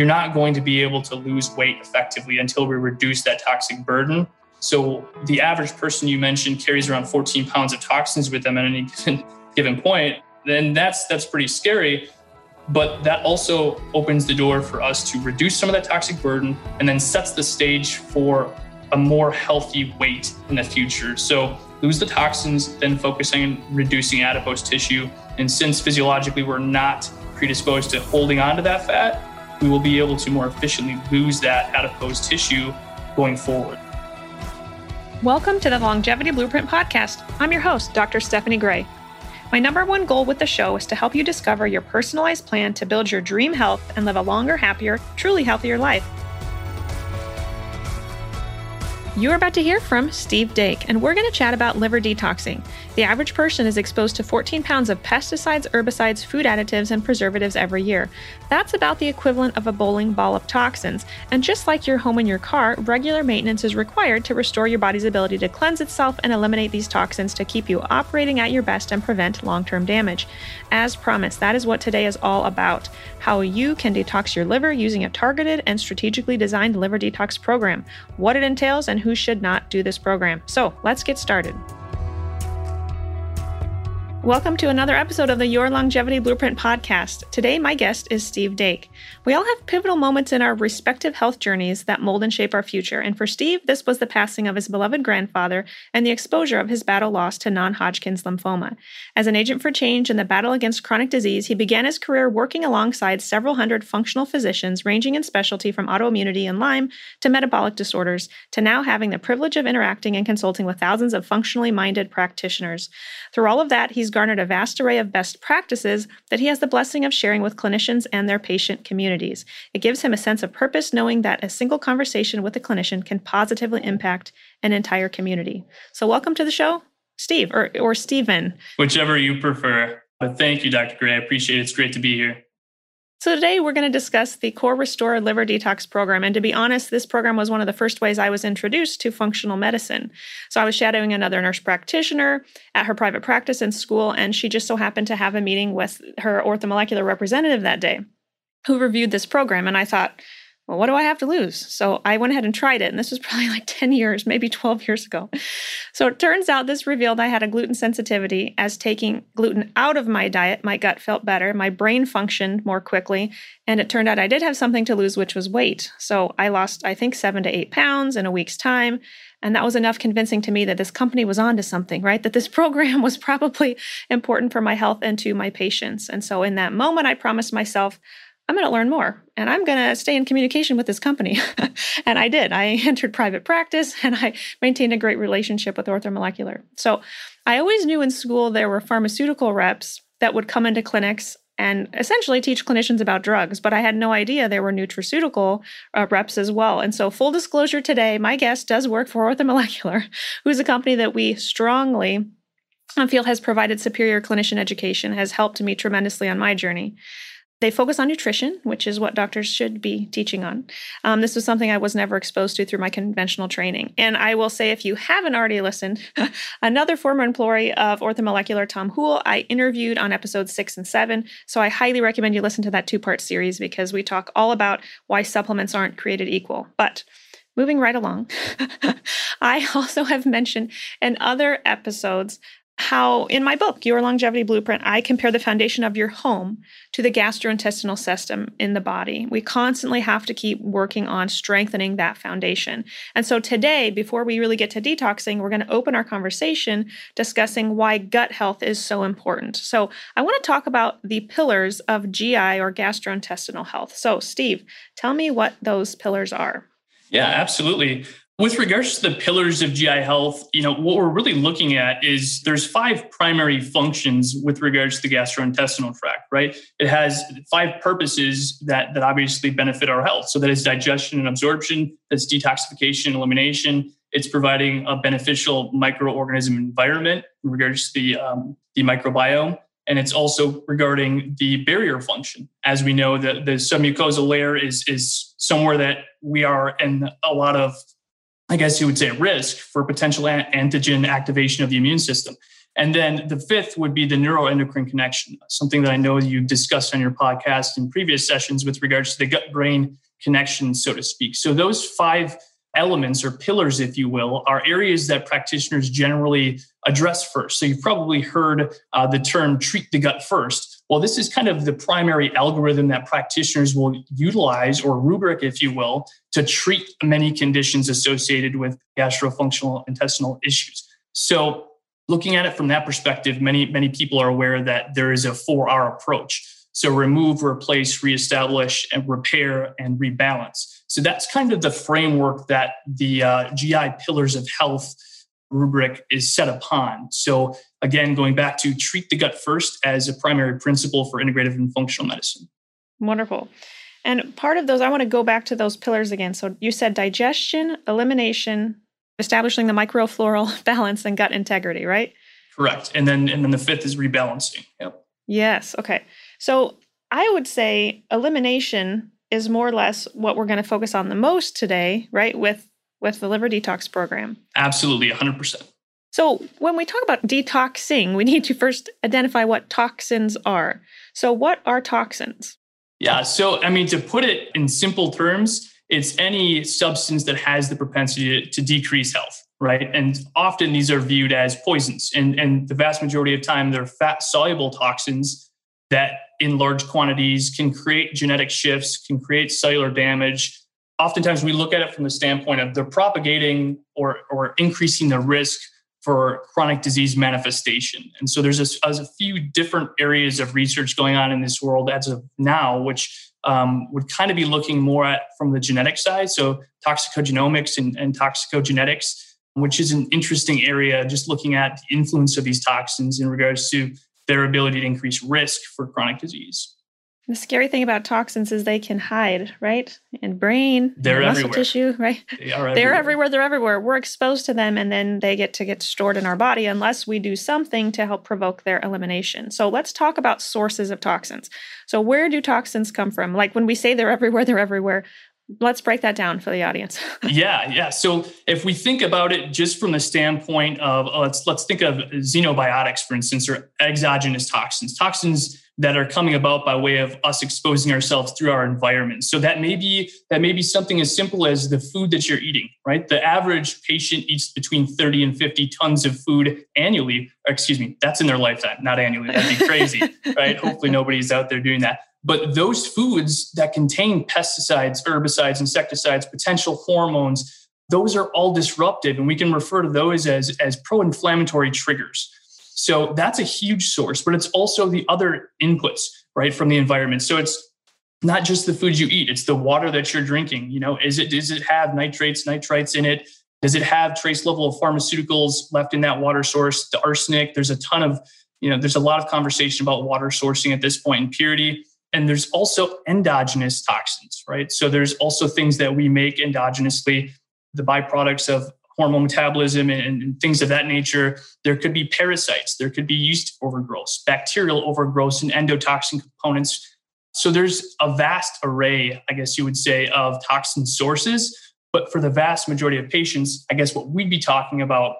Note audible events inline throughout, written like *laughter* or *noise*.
you're not going to be able to lose weight effectively until we reduce that toxic burden. So the average person you mentioned carries around 14 pounds of toxins with them at any *laughs* given point. Then that's that's pretty scary. But that also opens the door for us to reduce some of that toxic burden and then sets the stage for a more healthy weight in the future. So lose the toxins, then focusing on reducing adipose tissue. And since physiologically we're not predisposed to holding on to that fat, we will be able to more efficiently lose that adipose tissue going forward. Welcome to the Longevity Blueprint Podcast. I'm your host, Dr. Stephanie Gray. My number one goal with the show is to help you discover your personalized plan to build your dream health and live a longer, happier, truly healthier life. You're about to hear from Steve Dake, and we're going to chat about liver detoxing. The average person is exposed to 14 pounds of pesticides, herbicides, food additives, and preservatives every year. That's about the equivalent of a bowling ball of toxins. And just like your home and your car, regular maintenance is required to restore your body's ability to cleanse itself and eliminate these toxins to keep you operating at your best and prevent long term damage. As promised, that is what today is all about how you can detox your liver using a targeted and strategically designed liver detox program, what it entails, and who should not do this program. So let's get started. Welcome to another episode of the Your Longevity Blueprint podcast. Today, my guest is Steve Dake. We all have pivotal moments in our respective health journeys that mold and shape our future. And for Steve, this was the passing of his beloved grandfather and the exposure of his battle loss to non Hodgkin's lymphoma. As an agent for change in the battle against chronic disease, he began his career working alongside several hundred functional physicians, ranging in specialty from autoimmunity and Lyme to metabolic disorders, to now having the privilege of interacting and consulting with thousands of functionally minded practitioners. Through all of that, he's garnered a vast array of best practices that he has the blessing of sharing with clinicians and their patient communities. It gives him a sense of purpose knowing that a single conversation with a clinician can positively impact an entire community. So, welcome to the show, Steve, or, or Stephen. Whichever you prefer. But thank you, Dr. Gray. I appreciate it. It's great to be here. So, today we're going to discuss the Core Restore Liver Detox program. And to be honest, this program was one of the first ways I was introduced to functional medicine. So, I was shadowing another nurse practitioner at her private practice in school, and she just so happened to have a meeting with her orthomolecular representative that day who reviewed this program. And I thought, well, what do I have to lose? So I went ahead and tried it. And this was probably like *laughs* 10 years, maybe 12 years ago. So it turns out this revealed I had a gluten sensitivity. As taking gluten out of my diet, my gut felt better, my brain functioned more quickly. And it turned out I did have something to lose, which was weight. So I lost, I think, seven to eight pounds in a week's time. And that was enough convincing to me that this company was onto something, right? That this *laughs* program was probably important for my health and to my patients. And so in that moment, I promised myself, I'm going to learn more and I'm going to stay in communication with this company. *laughs* and I did. I *laughs* entered private practice and I maintained a great relationship with orthomolecular. So I always knew in school there were pharmaceutical reps that would come into clinics and essentially teach clinicians about drugs, but I had no idea there were nutraceutical uh, reps as well. And so, full disclosure today, my guest does work for Orthomolecular, *laughs* who's a company that we strongly feel has provided superior clinician education, has helped me tremendously on my journey. They focus on nutrition, which is what doctors should be teaching on. Um, this was something I was never exposed to through my conventional training. And I will say, if you haven't already listened, *laughs* another former employee of Orthomolecular, Tom Houle, I interviewed on episodes six and seven. So I highly recommend you listen to that two part series because we talk all about why supplements aren't created equal. But moving right along, *laughs* I also have mentioned in other episodes how in my book your longevity blueprint i compare the foundation of your home to the gastrointestinal system in the body. We constantly have to keep working on strengthening that foundation. And so today before we really get to detoxing we're going to open our conversation discussing why gut health is so important. So i want to talk about the pillars of gi or gastrointestinal health. So steve tell me what those pillars are. Yeah, absolutely. With regards to the pillars of GI health, you know, what we're really looking at is there's five primary functions with regards to the gastrointestinal tract, right? It has five purposes that that obviously benefit our health. So that is digestion and absorption, that's detoxification, elimination. It's providing a beneficial microorganism environment in regards to the um, the microbiome, and it's also regarding the barrier function. As we know, the, the submucosal layer is is somewhere that we are in a lot of I guess you would say, risk for potential antigen activation of the immune system. And then the fifth would be the neuroendocrine connection, something that I know you've discussed on your podcast in previous sessions with regards to the gut brain connection, so to speak. So those five elements or pillars, if you will, are areas that practitioners generally address first. So you've probably heard uh, the term treat the gut first. Well, this is kind of the primary algorithm that practitioners will utilize or rubric, if you will, to treat many conditions associated with gastrofunctional intestinal issues. So looking at it from that perspective, many, many people are aware that there is a 4R approach. So remove, replace, reestablish, and repair and rebalance. So that's kind of the framework that the uh, GI pillars of health rubric is set upon. So again, going back to treat the gut first as a primary principle for integrative and functional medicine. Wonderful. And part of those, I want to go back to those pillars again. So you said digestion, elimination, establishing the microfloral *laughs* balance, and gut integrity, right? Correct. And then and then the fifth is rebalancing. Yep. Yes. Okay. So I would say elimination is more or less what we're going to focus on the most today, right? With with the liver detox program. Absolutely, 100%. So, when we talk about detoxing, we need to first identify what toxins are. So, what are toxins? Yeah, so I mean to put it in simple terms, it's any substance that has the propensity to, to decrease health, right? And often these are viewed as poisons, and and the vast majority of time they're fat soluble toxins that in large quantities can create genetic shifts, can create cellular damage. Oftentimes, we look at it from the standpoint of they're propagating or, or increasing the risk for chronic disease manifestation. And so there's a, a few different areas of research going on in this world as of now, which um, would kind of be looking more at from the genetic side. So toxicogenomics and, and toxicogenetics, which is an interesting area, just looking at the influence of these toxins in regards to their ability to increase risk for chronic disease. The scary thing about toxins is they can hide, right? In brain, they're muscle everywhere. tissue, *laughs* right? They are everywhere. They're everywhere. They're everywhere. We're exposed to them, and then they get to get stored in our body unless we do something to help provoke their elimination. So let's talk about sources of toxins. So where do toxins come from? Like when we say they're everywhere, they're everywhere let's break that down for the audience. *laughs* yeah, yeah. So if we think about it just from the standpoint of uh, let's let's think of xenobiotics, for instance, or exogenous toxins, toxins that are coming about by way of us exposing ourselves through our environment. So that may be that may be something as simple as the food that you're eating, right? The average patient eats between 30 and 50 tons of food annually. excuse me, that's in their lifetime, not annually. That'd be crazy, *laughs* right? Hopefully nobody's out there doing that. But those foods that contain pesticides, herbicides, insecticides, potential hormones, those are all disruptive. And we can refer to those as, as pro inflammatory triggers. So that's a huge source, but it's also the other inputs, right, from the environment. So it's not just the foods you eat, it's the water that you're drinking. You know, is it does it have nitrates, nitrites in it? Does it have trace level of pharmaceuticals left in that water source? The arsenic, there's a ton of, you know, there's a lot of conversation about water sourcing at this point in purity. And there's also endogenous toxins, right? So there's also things that we make endogenously, the byproducts of hormone metabolism and, and things of that nature. There could be parasites, there could be yeast overgrowth, bacterial overgrowth, and endotoxin components. So there's a vast array, I guess you would say, of toxin sources. But for the vast majority of patients, I guess what we'd be talking about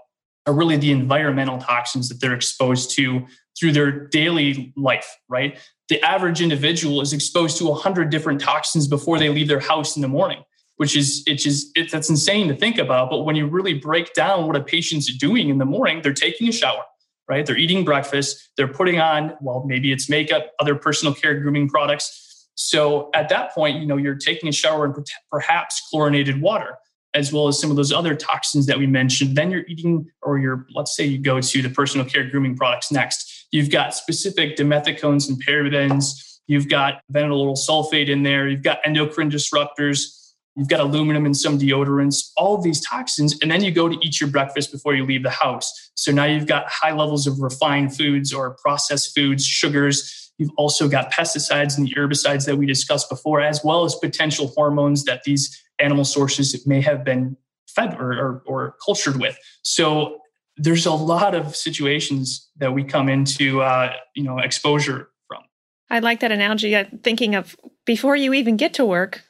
are really the environmental toxins that they're exposed to through their daily life, right? The average individual is exposed to 100 different toxins before they leave their house in the morning, which is it, that's insane to think about. But when you really break down what a patient's doing in the morning, they're taking a shower, right? They're eating breakfast, they're putting on, well, maybe it's makeup, other personal care grooming products. So at that point, you know, you're taking a shower in perhaps chlorinated water as well as some of those other toxins that we mentioned. Then you're eating, or you're, let's say you go to the personal care grooming products next. You've got specific dimethicones and parabens. You've got vinyl sulfate in there. You've got endocrine disruptors. You've got aluminum in some deodorants, all of these toxins. And then you go to eat your breakfast before you leave the house. So now you've got high levels of refined foods or processed foods, sugars. You've also got pesticides and the herbicides that we discussed before, as well as potential hormones that these animal sources may have been fed or, or, or cultured with. So there's a lot of situations that we come into, uh, you know, exposure from. I like that analogy. thinking of before you even get to work,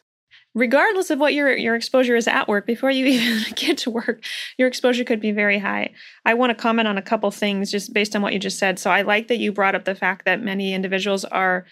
regardless of what your your exposure is at work before you *laughs* even get to work your exposure could be very high. I want to comment on a couple things just based on what you just said. So i like that you brought up the fact that many individuals are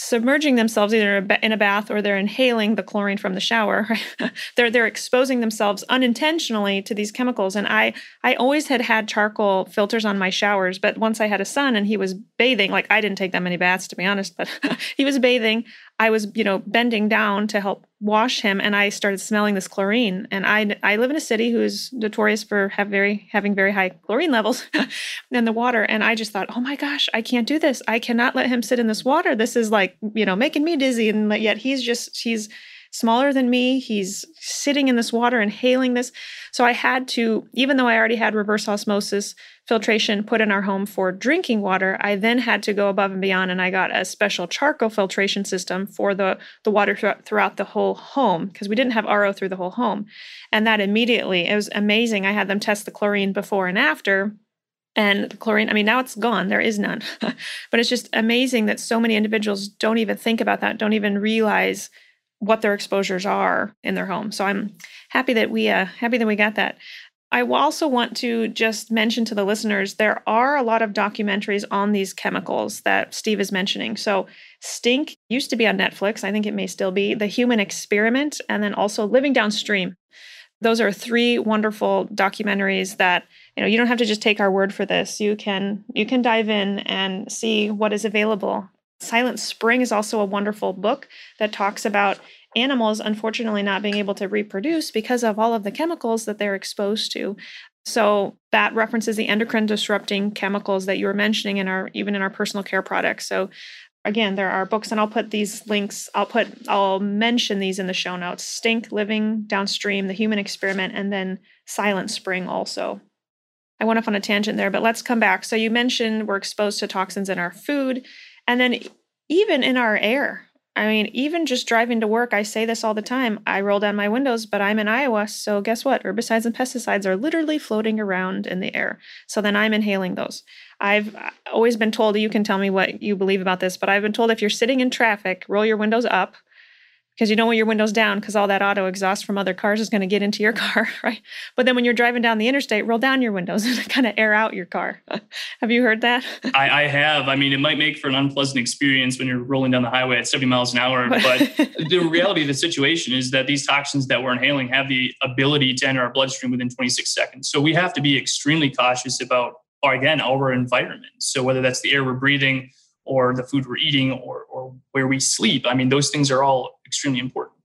submerging themselves either in a bath or they're inhaling the chlorine from the shower *laughs* they're they're exposing themselves unintentionally to these chemicals. And i i always had had charcoal filters on my showers but once i had a son and he was bathing like i didn't take that many baths to be honest but *laughs* he was bathing I was, you know, bending down to help wash him, and I started smelling this chlorine. And I, I live in a city who is notorious for have very having very high chlorine levels *laughs* in the water. And I just thought, oh my gosh, I can't do this. I cannot let him sit in this water. This is like, you know, making me dizzy. And yet he's just he's smaller than me. He's sitting in this water, inhaling this. So I had to, even though I already had reverse osmosis filtration put in our home for drinking water, I then had to go above and beyond and I got a special charcoal filtration system for the, the water th- throughout the whole home because we didn't have RO through the whole home. And that immediately, it was amazing. I had them test the chlorine before and after. And the chlorine, I mean, now it's gone. There is none. *laughs* but it's just amazing that so many individuals don't even think about that, don't even realize what their exposures are in their home. So I'm happy that we uh, happy that we got that. I also want to just mention to the listeners there are a lot of documentaries on these chemicals that Steve is mentioning. So, Stink used to be on Netflix. I think it may still be. The Human Experiment, and then also Living Downstream. Those are three wonderful documentaries that you know you don't have to just take our word for this. You can you can dive in and see what is available Silent Spring is also a wonderful book that talks about animals unfortunately not being able to reproduce because of all of the chemicals that they're exposed to. So that references the endocrine disrupting chemicals that you were mentioning in our even in our personal care products. So again, there are books and I'll put these links, I'll put I'll mention these in the show notes. Stink, Living Downstream, The Human Experiment, and then Silent Spring also. I went off on a tangent there, but let's come back. So you mentioned we're exposed to toxins in our food. And then even in our air, I mean, even just driving to work, I say this all the time. I roll down my windows, but I'm in Iowa. So guess what? Herbicides and pesticides are literally floating around in the air. So then I'm inhaling those. I've uh, always been told, you can tell me what you believe about this, but I've been told if you're sitting in traffic, roll your windows up because you don't want your windows down because all that auto exhaust from other cars is going to get into your *laughs* car, right? But then when you're driving down the interstate, roll down your windows *laughs* and kind of air out your car. *laughs* have you heard that? I, I, have. I mean, it might make for an unpleasant experience when you're rolling down the highway at 70 miles an hour. But the reality of the situation is that these toxins that we're inhaling have the ability to enter our bloodstream within 26 seconds. So we have to be extremely cautious about, or again, our environment. So whether that's the air we're breathing, or the food we're eating or, or where we sleep. I mean, those things are all extremely important.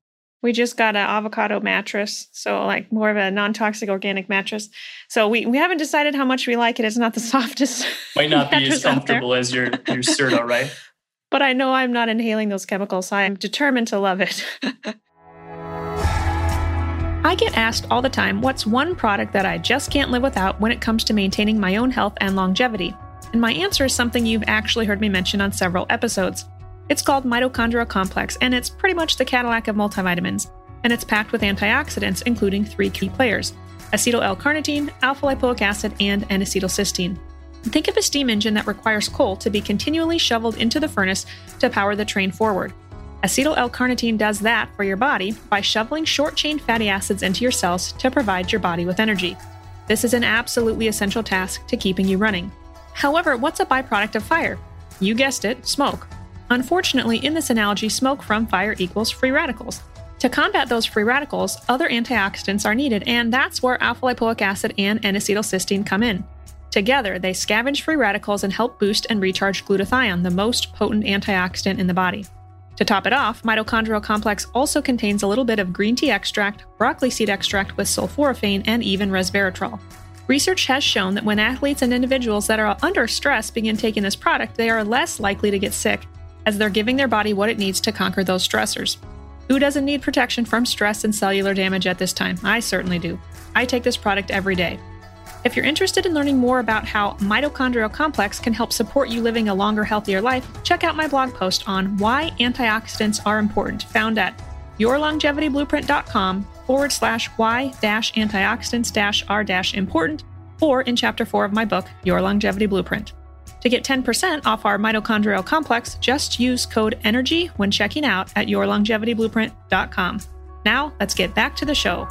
We just got an avocado mattress, so like more of a non-toxic organic mattress. So we, we haven't decided how much we like it. It's not the *laughs* softest. Might not be as comfortable as your your Serta, right? *laughs* but I know I'm not inhaling those chemicals. So I'm determined to love it. *laughs* I get asked all the time what's one product that I just can't live without when it comes to maintaining my own health and longevity. And my answer is something you've actually heard me mention on several episodes. It's called mitochondrial complex, and it's pretty much the Cadillac of multivitamins. And it's packed with antioxidants, including three key players acetyl L carnitine, alpha lipoic acid, and N acetylcysteine. Think of a steam engine that requires coal to be continually shoveled into the furnace to power the train forward. Acetyl L carnitine does that for your body by shoveling short chain fatty acids into your cells to provide your body with energy. This is an absolutely essential task to keeping you running. However, what's a byproduct of fire? You guessed it, smoke. Unfortunately, in this analogy, smoke from fire equals free radicals. To combat those free radicals, other antioxidants are needed, and that's where alpha lipoic acid and N acetylcysteine come in. Together, they scavenge free radicals and help boost and recharge glutathione, the most potent antioxidant in the body. To top it off, mitochondrial complex also contains a little bit of green tea extract, broccoli seed extract with sulforaphane, and even resveratrol. Research has shown that when athletes and individuals that are under stress begin taking this product, they are less likely to get sick, as they're giving their body what it needs to conquer those stressors. Who doesn't need protection from stress and cellular damage at this time? I certainly do. I take this product every day. If you're interested in learning more about how mitochondrial complex can help support you living a longer, healthier life, check out my blog post on why antioxidants are important, found at yourlongevityblueprint.com forward slash y dash antioxidants dash r dash important, or in chapter four of my book, Your Longevity Blueprint. To get 10% off our mitochondrial complex, just use code ENERGY when checking out at yourlongevityblueprint.com. Now, let's get back to the show.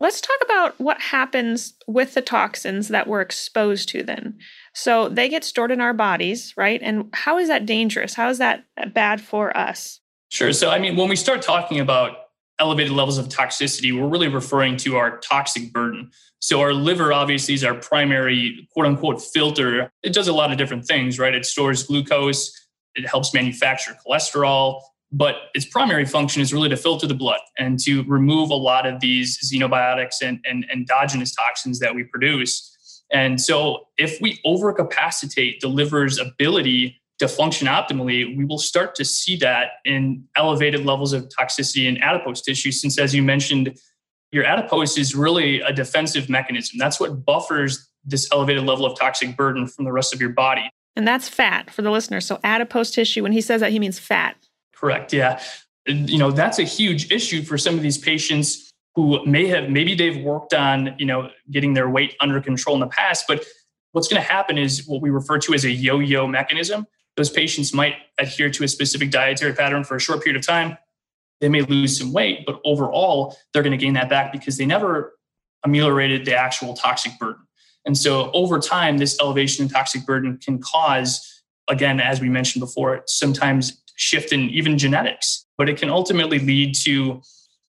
Let's talk about what happens with the toxins that we're exposed to then. So they get stored in our bodies, right? And how is that dangerous? How is that bad for us? Sure. So, I mean, when we start talking about elevated levels of toxicity, we're really referring to our toxic burden. So our liver obviously is our primary quote unquote filter. It does a lot of different things, right? It stores glucose, it helps manufacture cholesterol, but its primary function is really to filter the blood and to remove a lot of these xenobiotics and, and endogenous toxins that we produce. And so if we overcapacitate the liver's ability to function optimally, we will start to see that in elevated levels of toxicity in adipose tissue. Since, as you mentioned, your adipose is really a defensive mechanism. That's what buffers this elevated level of toxic burden from the rest of your body. And that's fat for the listener. So, adipose tissue, when he says that, he means fat. Correct. Yeah. You know, that's a huge issue for some of these patients who may have, maybe they've worked on, you know, getting their weight under control in the past, but what's going to happen is what we refer to as a yo yo mechanism those patients might adhere to a specific dietary pattern for a short period of time. They may lose some weight, but overall, they're going to gain that back because they never ameliorated the actual toxic burden. And so over time, this elevation in toxic burden can cause, again, as we mentioned before, sometimes shift in even genetics, but it can ultimately lead to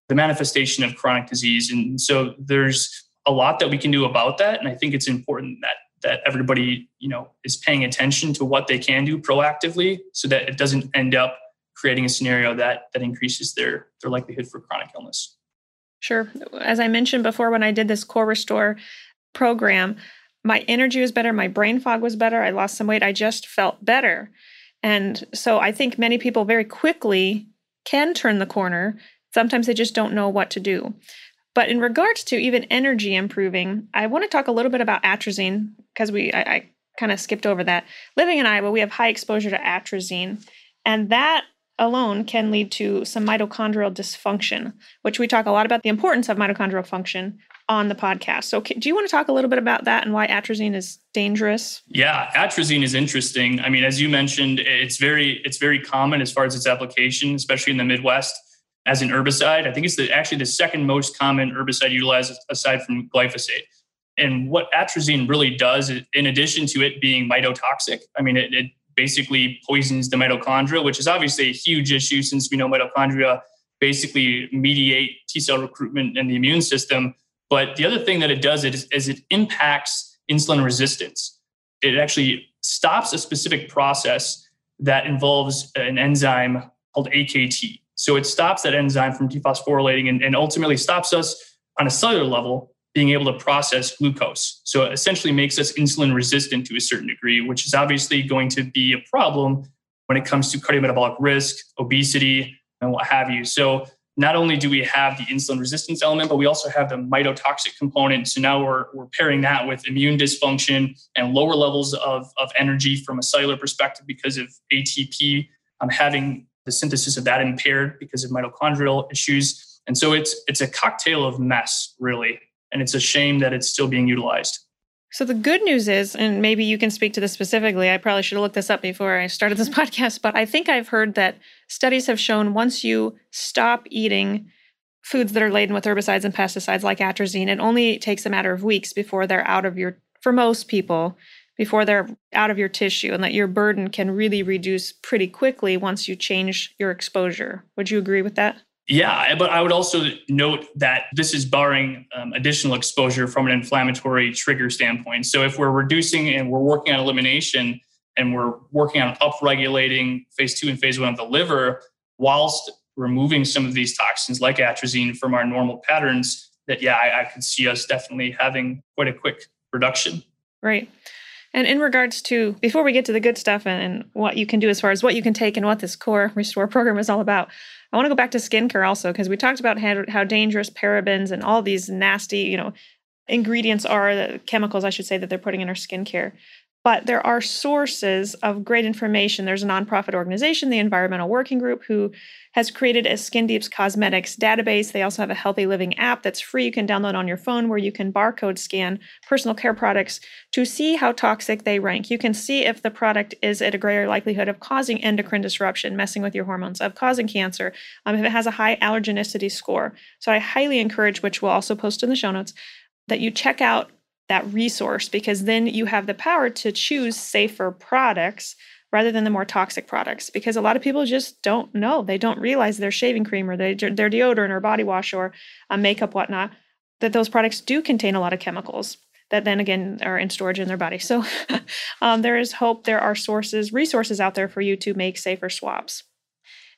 the manifestation of chronic disease. And so there's a lot that we can do about that. And I think it's important that that everybody you know is paying attention to what they can do proactively so that it doesn't end up creating a scenario that that increases their their likelihood for chronic illness. Sure. As i mentioned before when i did this core restore program my energy was better my brain fog was better i lost some weight i just felt better. And so i think many people very quickly can turn the corner. Sometimes they just don't know what to do. But in regards to even energy improving, I want to talk a little bit about atrazine because we I, I kind of skipped over that. Living in Iowa, we have high exposure to atrazine, and that alone can lead to some mitochondrial dysfunction, which we talk a lot about the importance of mitochondrial function on the podcast. So, do you want to talk a little bit about that and why atrazine is dangerous? Yeah, atrazine is interesting. I mean, as you mentioned, it's very it's very common as far as its application, especially in the Midwest as an herbicide. I think it's the, actually the second most common herbicide utilized aside from glyphosate. And what atrazine really does, in addition to it being mitotoxic, I mean, it, it basically poisons the mitochondria, which is obviously a huge issue since we know mitochondria basically mediate T cell recruitment in the immune system. But the other thing that it does is, is it impacts insulin resistance. It actually stops a specific process that involves an enzyme called AKT. So it stops that enzyme from dephosphorylating and, and ultimately stops us on a cellular level being able to process glucose. So it essentially makes us insulin resistant to a certain degree, which is obviously going to be a problem when it comes to cardiometabolic risk, obesity, and what have you. So not only do we have the insulin resistance element, but we also have the mitotoxic component. So now we're, we're pairing that with immune dysfunction and lower levels of, of energy from a cellular perspective because of ATP. I'm having the synthesis of that impaired because of mitochondrial issues. And so it's it's a cocktail of mess, really. And it's a shame that it's still being utilized. So the good news is, and maybe you can speak to this specifically, I probably should have looked this up before I started this *laughs* podcast, but I think I've heard that studies have shown once you stop eating foods that are laden with herbicides and pesticides like atrazine, it only takes a matter of weeks before they're out of your, for most people, before they're out of your tissue and that your burden can really reduce pretty quickly once you change your exposure. Would you agree with that? Yeah, but I would also note that this is barring um, additional exposure from an inflammatory trigger standpoint. So if we're reducing and we're working on elimination and we're working on upregulating phase two and phase one of the liver, whilst removing some of these toxins like atrazine from our normal patterns, that yeah, I, I could see us definitely having quite a quick reduction. Right. And in regards to, before we get to the good stuff and, and, what you can do as far as what you can take and what this core restore program is all about, I want to go back to skincare also, because we talked about how, how dangerous parabens and all these nasty, you know, ingredients are, the chemicals, I should say, that they're putting in our skincare. but there are sources of great information. There's a nonprofit organization, the Environmental Working Group, who has created a Skin Deep's cosmetics database. They also have a healthy living app that's free. You can download on your phone where you can barcode scan personal care products to see how toxic they rank. You can see if the product is at a greater likelihood of causing endocrine disruption, messing with your hormones, of causing cancer, um, if it has a high allergenicity score. So I highly encourage, which we'll also post in the show notes, that you check out that resource because then you have the power to choose safer products rather than the more toxic products because a lot of people just don't know. They don't realize their shaving cream or their, deodorant or body wash or uh, makeup whatnot that those products do contain a lot of chemicals that then again are in storage in their body. So *laughs* um, there is hope. There are sources resources out there for you to make safer swaps.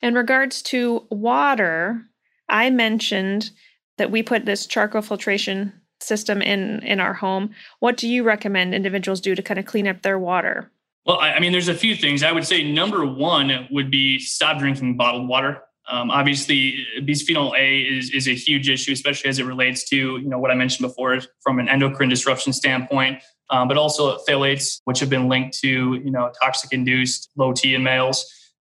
In regards to water i mentioned that we put this charcoal filtration system in in our home. What do you recommend individuals do to kind of clean up their water well i mean there's a few things i would say number one would be stop drinking bottled water um, obviously bisphenol a is, is a huge issue especially as it relates to you know what i mentioned before from an endocrine disruption standpoint um, but also phthalates which have been linked to you know toxic induced low t in males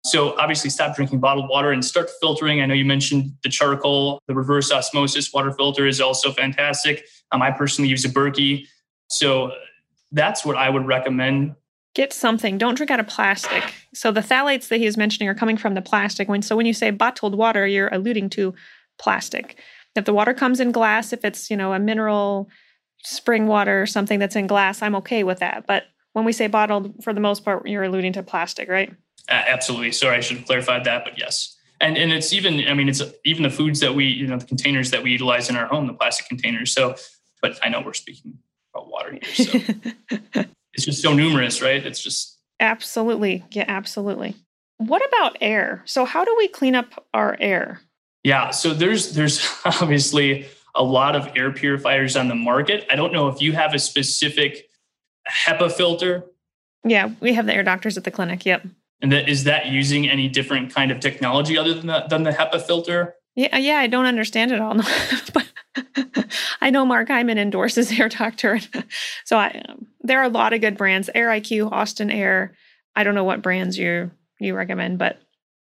so obviously stop drinking bottled water and start filtering. I know you mentioned the charcoal, the reverse osmosis water filter is also fantastic. Um, I personally use a Berkey. So that's what I would recommend. Get something. Don't drink out of plastic. So the phthalates that he was mentioning are coming from the plastic. When so when you say bottled water, you're alluding to plastic. If the water comes in glass, if it's, you know, a mineral spring water or something that's in glass, I'm okay with that. But when we say bottled, for the most part, you're alluding to plastic, right? Uh, absolutely. Sorry, I should have clarified that, but yes. And and it's even, I mean, it's even the foods that we, you know, the containers that we utilize in our home, the plastic containers. So, but I know we're speaking about water here. So *laughs* it's just so numerous, right? It's just absolutely, yeah, absolutely. What about air? So how do we clean up our air? Yeah, so there's there's *laughs* obviously a lot of air purifiers on the market. I don't know if you have a specific HEPA filter. Yeah, we have the air doctors at the clinic. Yep. And that is that using any different kind of technology other than the, than the HEPA filter? Yeah, yeah, I don't understand it all. *laughs* but I know Mark Hyman endorses *laughs* Air Doctor, so I, um, there are a lot of good brands. Air IQ, Austin Air. I don't know what brands you you recommend, but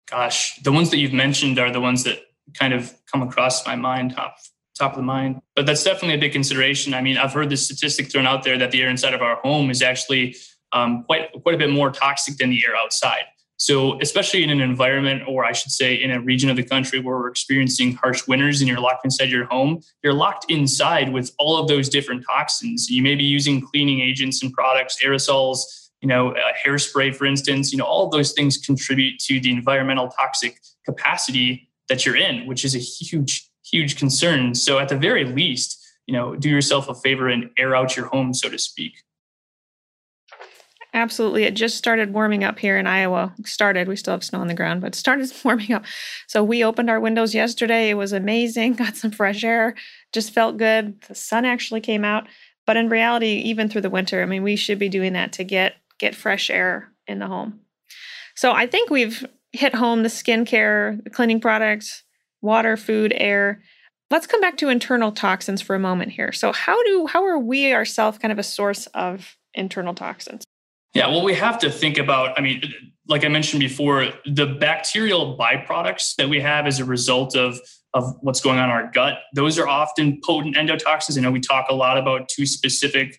gosh, the ones that you've mentioned are the ones that kind of come across my mind top top of the mind. But that's definitely a big consideration. I mean, I've heard this statistic thrown out there that the air inside of our home is actually um, quite quite a bit more toxic than the air outside. So, especially in an environment, or I should say, in a region of the country where we're experiencing harsh winters and you're locked inside your home, you're locked inside with all of those different toxins. You may be using cleaning agents and products, aerosols, you know, uh, hairspray, for instance. You know, all of those things contribute to the environmental toxic capacity that you're in, which is a huge, huge concern. So, at the very least, you know, do yourself a favor and air out your home, so to speak. Absolutely. It just started warming up here in Iowa. Started, we still have snow on the ground, but started *laughs* warming up. So we opened our windows yesterday. It was amazing. *laughs* Got some fresh air. Just felt good. The sun actually came out. But in reality, even through the winter, I mean, we should be doing that to get get fresh air in the home. So I think we've hit home the skincare, the cleaning products, water, food, air. Let's come back to internal toxins for a moment here. So how do how are we ourselves kind of a source of internal toxins? Yeah, well, we have to think about, I mean, like I mentioned before, the bacterial byproducts that we have as a result of, of what's going on in our gut, those are often potent endotoxins. I know we talk a lot about two specific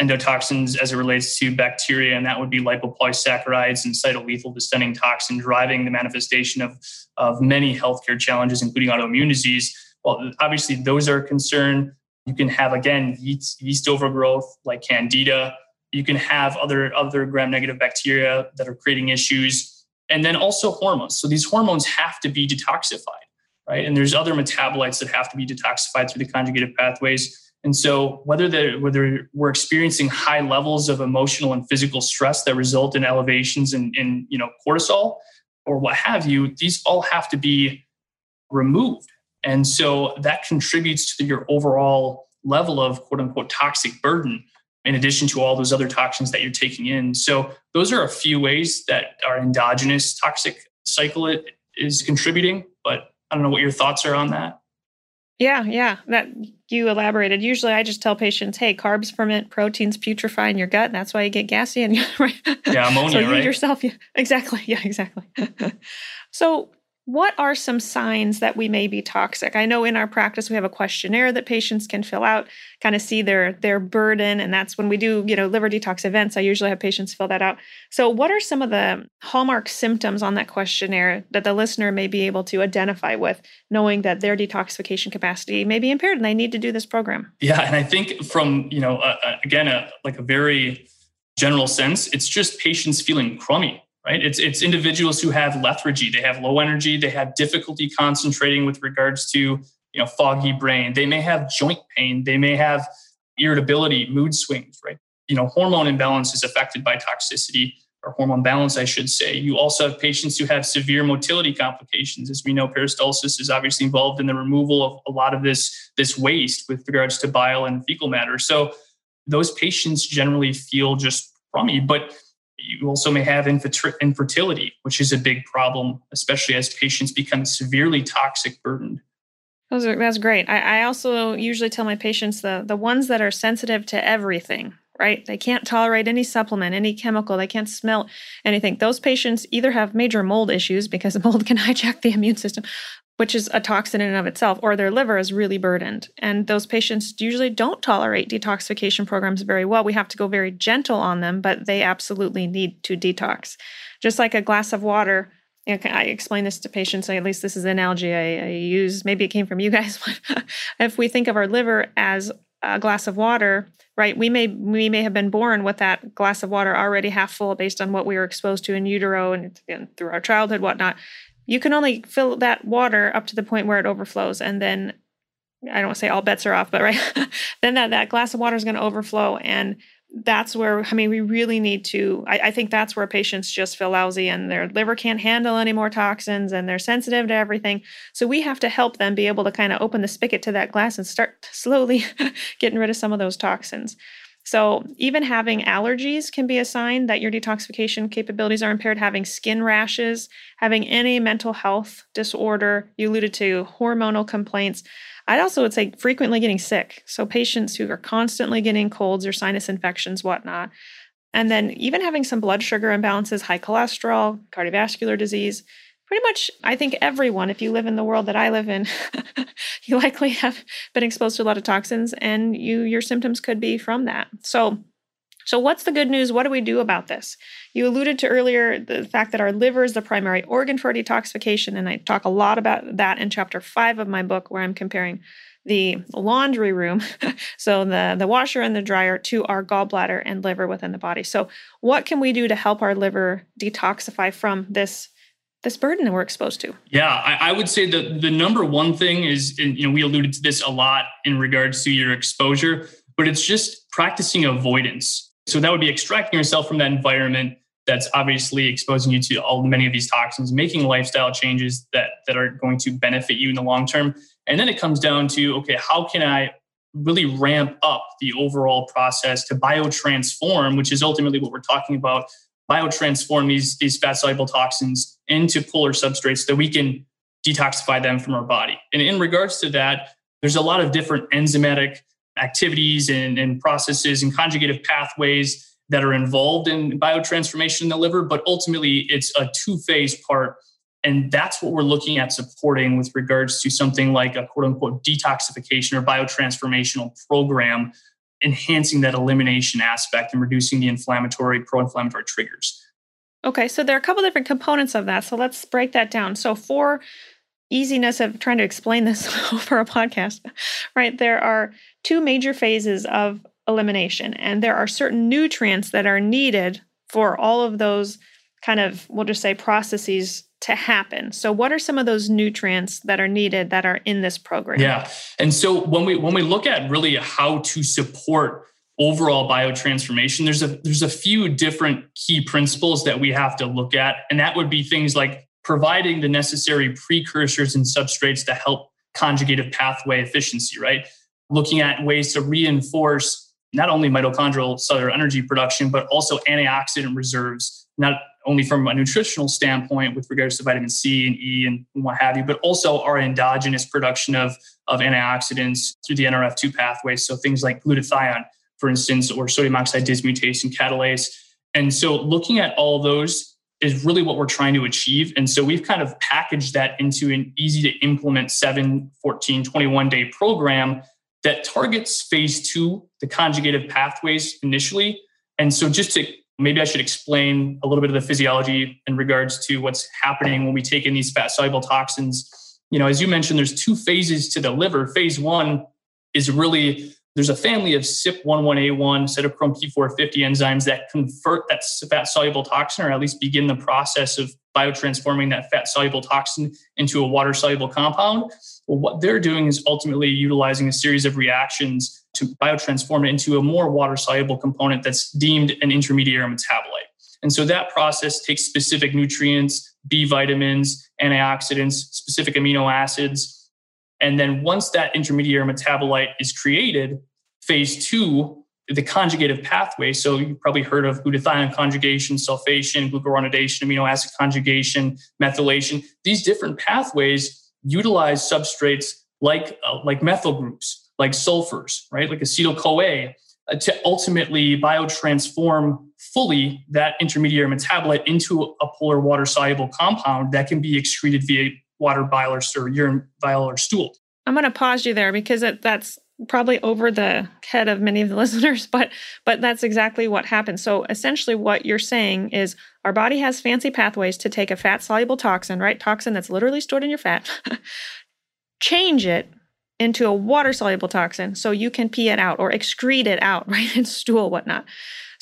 endotoxins as it relates to bacteria, and that would be lipopolysaccharides and cytolethal distending toxin, driving the manifestation of, of many healthcare challenges, including autoimmune disease. Well, obviously, those are a concern. You can have, again, yeast, yeast overgrowth like candida you can have other other gram negative bacteria that are creating issues and then also hormones. So these hormones have to be detoxified right? And there's other metabolites that have to be detoxified through the conjugative pathways. And so whether whether we're experiencing high levels of emotional and physical stress that result in elevations in, in you know cortisol or what have you these all have to be removed. And so that contributes to your overall level of quote unquote toxic burden in addition to all those other toxins that you're taking in. So those are a few ways that our endogenous toxic cycle is contributing. But I don't know what your thoughts are on that. Yeah, yeah. That you elaborated, usually I just tell patients, hey, carbs ferment, proteins putrefy in your gut. And that's why you get gassy and right. *laughs* Yeah, ammonia, so you right? yourself, yeah, exactly. *laughs* Yeah, exactly. *laughs* so what are some signs that we may be toxic? I know in our practice we have a questionnaire that patients can fill out, kind of see their their burden, and that's when we do you know liver detox events. I usually have patients fill that out. So, what are some of the hallmark symptoms on that questionnaire that the listener may be able to identify with, knowing that their detoxification capacity may be impaired and they need to do this program? Yeah, and I think from you know uh, again a, like a very general sense, it's just patients feeling crummy right? It's it's individuals who have lethargy, they have low energy, they have difficulty concentrating with regards to you know foggy brain. They may have joint pain, they may have irritability, mood swings, right? You know, hormone imbalance is affected by toxicity or hormone balance, I should say. You also have patients who have severe motility complications. As we know, peristalsis is obviously involved in the removal of a lot of this, this waste with regards to bile and fecal matter. So those patients generally feel just crummy. But you also may have infertility, which is a big problem, especially as patients become severely toxic burdened. Those are, that's great. I, I also usually tell my patients the the ones that are sensitive to everything, right? They can't tolerate any supplement, any chemical, they can't smell anything. Those patients either have major mold issues because *laughs* mold can hijack the immune system, which is a toxin in and of itself, or their liver is really burdened. And those patients usually don't tolerate detoxification programs very well. We have to go very gentle on them, but they absolutely need to detox. Just like a glass of water. I explain this to patients, at least this is an analogy I, I use. Maybe it came from you guys, *laughs* if we think of our liver as a glass of water, right? We may we may have been born with that glass of water already half full based on what we were exposed to in utero and, and through our childhood, whatnot you can only fill that water up to the point where it overflows and then i don't say all bets are off but right *laughs* then that, that glass of water is going to overflow and that's where i mean we really need to I, I, think that's where patients just feel lousy and their liver can't handle any more toxins and they're sensitive to everything so we have to help them be able to kind of open the spigot to that glass and start *laughs* slowly *laughs* getting rid of some of those toxins so, even having allergies can be a sign that your detoxification capabilities are impaired. Having skin rashes, having any mental health disorder, you alluded to hormonal complaints. I'd also would say frequently getting sick. So, patients who are constantly getting colds or sinus infections, whatnot. And then even having some blood sugar imbalances, high cholesterol, cardiovascular disease pretty much i think everyone if you live in the world that i live in *laughs* you likely have been exposed to a lot of toxins and you your symptoms could be from that so so what's the good news what do we do about this you alluded to earlier the fact that our liver is the primary organ for detoxification and i talk a lot about that in chapter 5 of my book where i'm comparing the laundry room, *laughs* so the, the washer and the dryer, to our gallbladder and liver within the body. So, what can we do to help our liver detoxify from this this burden that we're exposed to? Yeah, I, I would say that the number one thing is, and you know, we alluded to this a lot in regards to your exposure, but it's just practicing avoidance. So that would be extracting yourself from that environment that's obviously exposing you to all many of these toxins, making lifestyle changes that that are going to benefit you in the long term. And then it comes down to okay, how can I really ramp up the overall process to biotransform, which is ultimately what we're talking about biotransform these, these fat soluble toxins into polar substrates that we can detoxify them from our body. And in regards to that, there's a lot of different enzymatic activities and, and processes and conjugative pathways that are involved in biotransformation in the liver, but ultimately it's a two phase part. And that's what we're looking at supporting with regards to something like a quote unquote detoxification or biotransformational program enhancing that elimination aspect and reducing the inflammatory, pro inflammatory triggers. Okay, so there are a couple different components of that. So let's break that down. So, for easiness of trying to explain this *laughs* over a podcast, right, there are two major phases of elimination, and there are certain nutrients that are needed for all of those kind of, we'll just say, processes to happen. So what are some of those nutrients that are needed that are in this program? Yeah. And so when we when we look at really how to support overall biotransformation there's a there's a few different key principles that we have to look at and that would be things like providing the necessary precursors and substrates to help conjugative pathway efficiency, right? Looking at ways to reinforce not only mitochondrial cellular energy production but also antioxidant reserves not only from a nutritional standpoint with regards to vitamin C and E and what have you, but also our endogenous production of, of antioxidants through the NRF2 pathway. So things like glutathione, for instance, or superoxide dismutase and catalase. And so looking at all those is really what we're trying to achieve. And so we've kind of packaged that into an easy to implement 7, 14, 21 day program that targets phase two, the conjugative pathways initially. And so just to maybe I should explain a little bit of the physiology in regards to what's happening when we take in these fat soluble toxins. You know, as you mentioned, there's two phases to the liver. Phase one is really there's a family of CYP11A1 cytochrome P450 enzymes that convert that fat soluble toxin, or at least begin the process of biotransforming that fat soluble toxin into a water soluble compound. Well, what they're doing is ultimately utilizing a series of reactions to biotransform it into a more water soluble component that's deemed an intermediary metabolite. And so that process takes specific nutrients, B vitamins, antioxidants, specific amino acids. And then once that intermediary metabolite is created, phase two, the conjugative pathway. So you've probably heard of glutathione conjugation, sulfation, glucuronidation, amino acid conjugation, methylation. These different pathways utilize substrates like, uh, like methyl groups, like sulfurs, right? Like acetyl CoA uh, to ultimately biotransform fully that intermediary metabolite into a polar water soluble compound that can be excreted via water bile or, urine bile or stool. I'm going to pause you there because it, that's probably over the head of many of the *laughs* listeners but but that's exactly what happens so essentially what you're saying is our body has fancy pathways to take a fat soluble toxin right? Toxin that's literally stored in your fat *laughs* change it into a water soluble toxin so you can pee it out or excrete it out *laughs* right in stool whatnot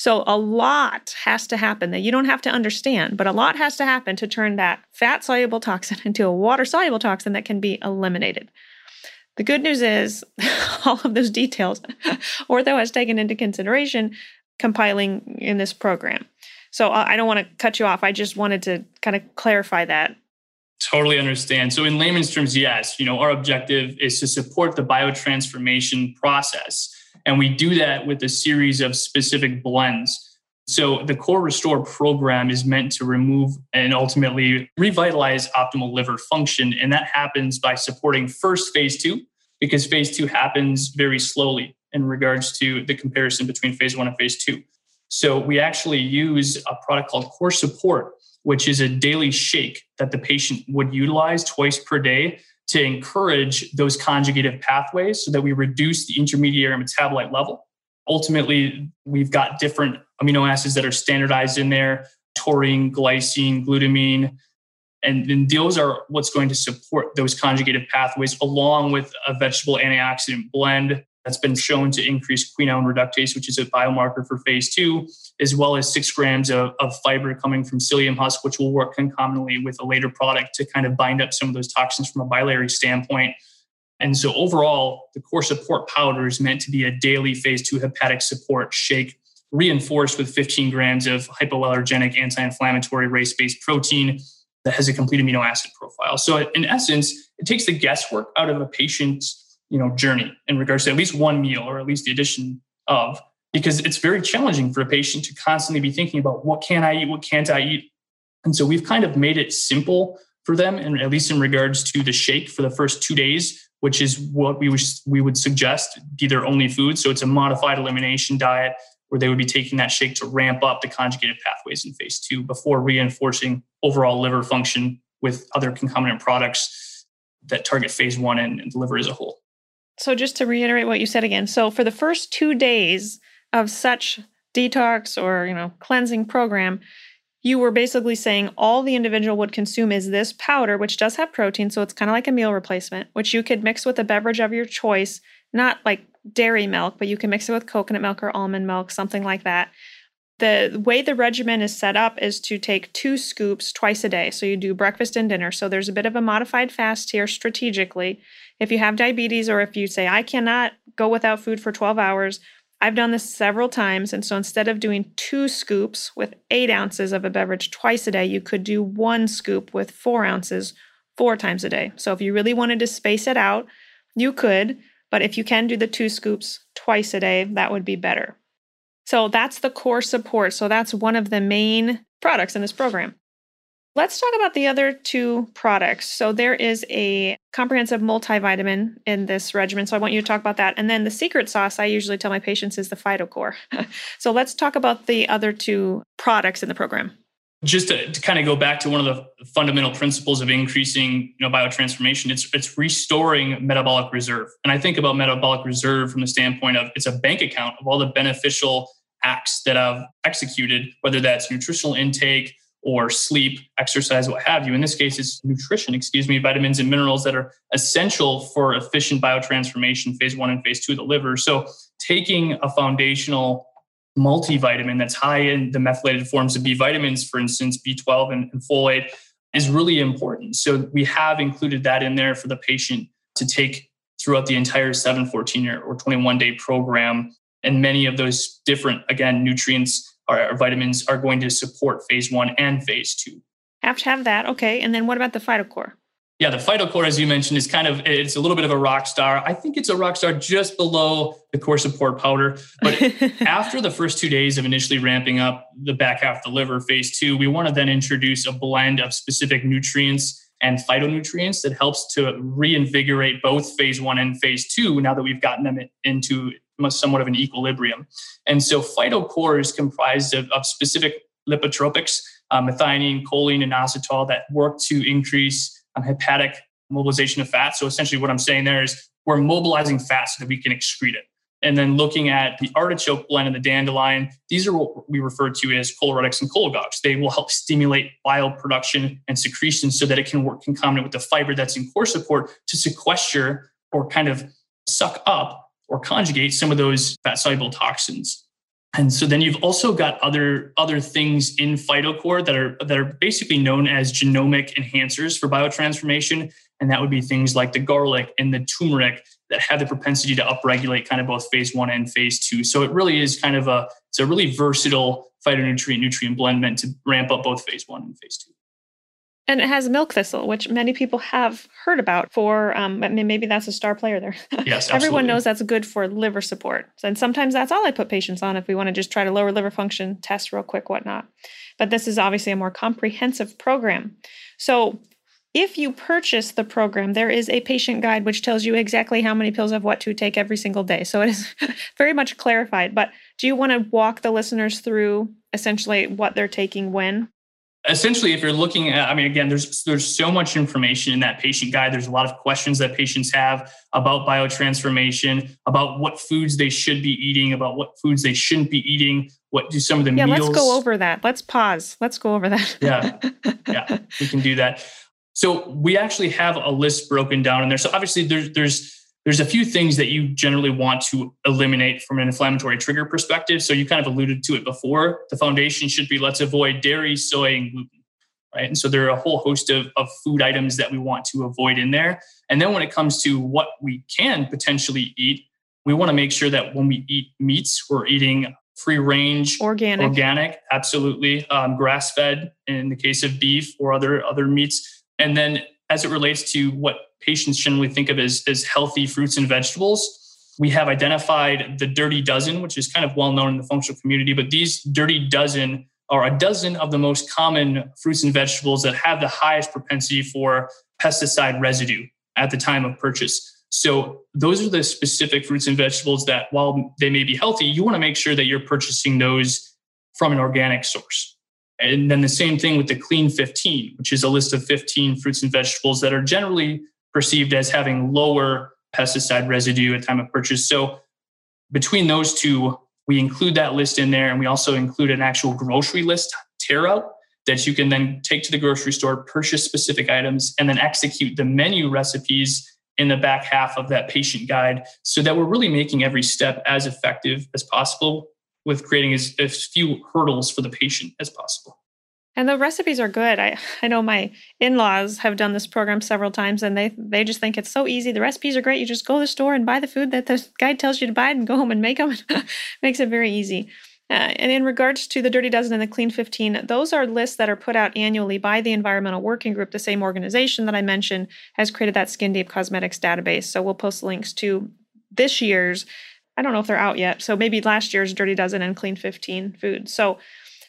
so a lot has to happen that you don't have to understand but a lot has to happen to turn that fat soluble toxin *laughs* into a water soluble toxin that can be eliminated the good news is *laughs* all of those details *laughs* Ortho has taken into consideration compiling in this program. So uh, I don't want to cut you off. I just wanted to kind of clarify that. Totally understand. So in layman's terms, yes, you know, our objective is to support the biotransformation process. And we do that with a series of specific blends. So the Core Restore program is meant to remove and ultimately revitalize optimal liver function. And that happens by supporting first phase two, because phase two happens very slowly in regards to the comparison between phase one and phase two. So we actually use a product called Core Support, which is a daily shake that the patient would utilize twice per day to encourage those conjugative pathways so that we reduce the intermediary metabolite level. Ultimately, we've got different amino acids that are standardized in there taurine, glycine, glutamine, and then those are what's going to support those conjugative pathways along with a vegetable antioxidant blend that's been shown to increase quinone reductase, which is a biomarker for phase two, as well as six grams of, of fiber coming from psyllium husk, which will work concomitantly with a later product to kind of bind up some of those toxins from a biliary standpoint. And so overall, the core support powder is meant to be a daily phase two hepatic support shake reinforced with 15 grams of hypoallergenic anti-inflammatory rice-based protein that has a complete amino acid profile. So in essence, it takes the guesswork out of a patient's you know journey in regards to at least one meal or at least the addition of because it's very challenging for a patient to constantly be thinking about what can I eat, what can't I eat. And so we've kind of made it simple for them, and at least in regards to the shake for the first two days, which is what we would, we would suggest be their only food. So it's a modified elimination diet where they would be taking that shake to ramp up the conjugated pathways in phase two before reinforcing overall liver function with other concomitant products that target phase one and the liver as a whole. So, just to reiterate what you said again, so for the first two days of such detox or you know cleansing program, you were basically saying all the individual would consume is this powder, which does have protein, so it's kind of like a meal replacement, which you could mix with a beverage of your choice, not like dairy milk, but you can mix it with coconut milk or almond milk, something like that. The way the regimen is set up is to take two scoops twice a day. So you do breakfast and dinner. So there's a bit of a modified fast here strategically. If you have diabetes or if you say, I cannot go without food for 12 hours, I've done this several times. And so instead of doing two scoops with eight ounces of a beverage twice a day, you could do one scoop with four ounces four times a day. So if you really wanted to space it out, you could. But if you can do the two scoops twice a day, that would be better. So that's the core support. So that's one of the main products in this program. Let's talk about the other two products. So there is a comprehensive multivitamin in this regimen. So I want you to talk about that. And then the secret sauce I usually tell my patients is the PhytoCore. *laughs* so let's talk about the other two products in the program. Just to, to, kind of go back to one of the fundamental principles of increasing you know, biotransformation, it's, it's restoring metabolic reserve. And I think about metabolic reserve from the standpoint of it's a bank account of all the beneficial acts that I've executed, whether that's nutritional intake, or sleep, exercise, what have you. In this case, it's nutrition, excuse me, vitamins and minerals that are essential for efficient biotransformation, phase one and phase two of the liver. So, taking a foundational multivitamin that's high in the methylated forms of B vitamins, for instance, B12 and, and folate, is really important. So, we have included that in there for the patient to take throughout the entire 7, 14, or 21 day program. And many of those different, again, nutrients our, vitamins are going to support phase one and phase two. Have to have that. Okay. And then what about the PhytoCore? Yeah, the PhytoCore, as you mentioned, is kind of it's a little bit of a rock star. I think it's a rock star just below the core support powder. But *laughs* after the first two days of initially ramping up the back half of the liver, phase two, we want to then introduce a blend of specific nutrients and phytonutrients that helps to reinvigorate both phase one and phase two now that we've gotten them into somewhat of an equilibrium. And so PhytoCore is comprised of, of specific lipotropics, uh, methionine, choline, and inositol that work to increase um, hepatic mobilization of fat. So essentially what I'm saying there is we're mobilizing fat so that we can excrete it. And then looking at the artichoke blend and the dandelion, these are what we refer to as choleretics and cholagogues. They will help stimulate bile production and secretion so that it can work concomitant with the fiber that's in core support to sequester or kind of suck up or conjugate some of those fat soluble toxins. And so then you've also got other other things in PhytoCore that are that are basically known as genomic enhancers for biotransformation, and that would be things like the garlic and the turmeric that have the propensity to upregulate kind of both phase one and phase two. So it really is kind of a it's a really versatile phytonutrient nutrient blend meant to ramp up both phase one and phase two. And it has milk thistle, which many people have heard about for, um, maybe that's a star player there. *laughs* Yes, Everyone knows that's good for liver support. And sometimes that's all I put patients on if we want to just try to lower liver function, test real quick, whatnot. But this is obviously a more comprehensive program. So if you purchase the program, there is a patient guide which tells you exactly how many pills of what to take every single day. So it is *laughs* very much clarified. But do you want to walk the listeners through essentially what they're taking when? Essentially if you're looking at i mean again there's there's so much information in that patient guide. There's a lot of questions that patients have about biotransformation about what foods they should be eating about what foods they shouldn't be eating what do some of the yeah meals let's go over that. Let's pause. Let's go over that. Yeah. *laughs* Yeah we can do that. So we actually have a list broken down in there. So obviously there's there's there's a few things that you generally want to eliminate from an inflammatory trigger perspective. So you kind of alluded to it before. The foundation should be let's avoid dairy, soy, and gluten. Right. And so there are a whole host of, of food items that we want to avoid in there. And then when it comes to what we can potentially eat, we want to make sure that when we eat meats, we're eating free range, organic, organic, absolutely, um, grass fed in the case of beef or other other meats. And then as it relates to what patients generally think of as, as healthy fruits and vegetables. We have identified the dirty dozen, which is kind of well known in the functional community, but these dirty dozen are a dozen of the most common fruits and vegetables that have the highest propensity for pesticide residue at the time of purchase. So, those are the specific fruits and vegetables that, while they may be healthy, you want to make sure that you're purchasing those from an organic source. And then the same thing with the Clean 15, which is a list of 15 fruits and vegetables that are generally perceived as having lower pesticide residue at time of purchase. So between those two, we include that list in there, and we also include an actual grocery list tear out that you can then take to the grocery store, purchase specific items, and then execute the menu recipes in the back half of that patient guide so that we're really making every step as effective as possible with creating as, as few hurdles for the patient as possible. And the recipes are good. I, I know my in-laws have done this program several times and they they just think it's so easy. The recipes are great. You just go to the store and buy the food that the guide tells you to buy and go home and make them. *laughs* Makes it very easy. Uh, and in regards to the Dirty Dozen and the Clean 15, those are lists that are put out annually by the Environmental Working Group. The same organization that I mentioned has created that Skin Deep Cosmetics database. So we'll post links to this year's, I don't know if they're out yet. So maybe last year's Dirty Dozen and Clean 15 foods. So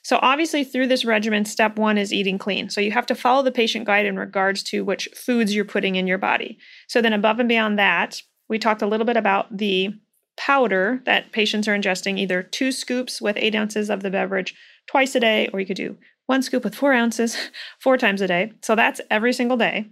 So, obviously, through this regimen, step one is eating clean. So, you have to follow the patient guide in regards to which foods you're putting in your body. So, then above and beyond that, we talked a little bit about the powder that patients are ingesting, either two scoops with eight ounces of the beverage twice a day, or you could do one scoop with four ounces *laughs* four times a day. So, that's every single day.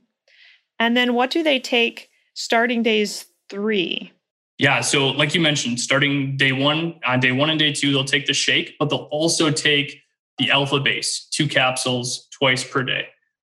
And then, what do they take starting days three? Yeah. So, like you mentioned, starting day one, on day one and day two, they'll take the shake, but they'll also take the Alpha Base, two capsules twice per day.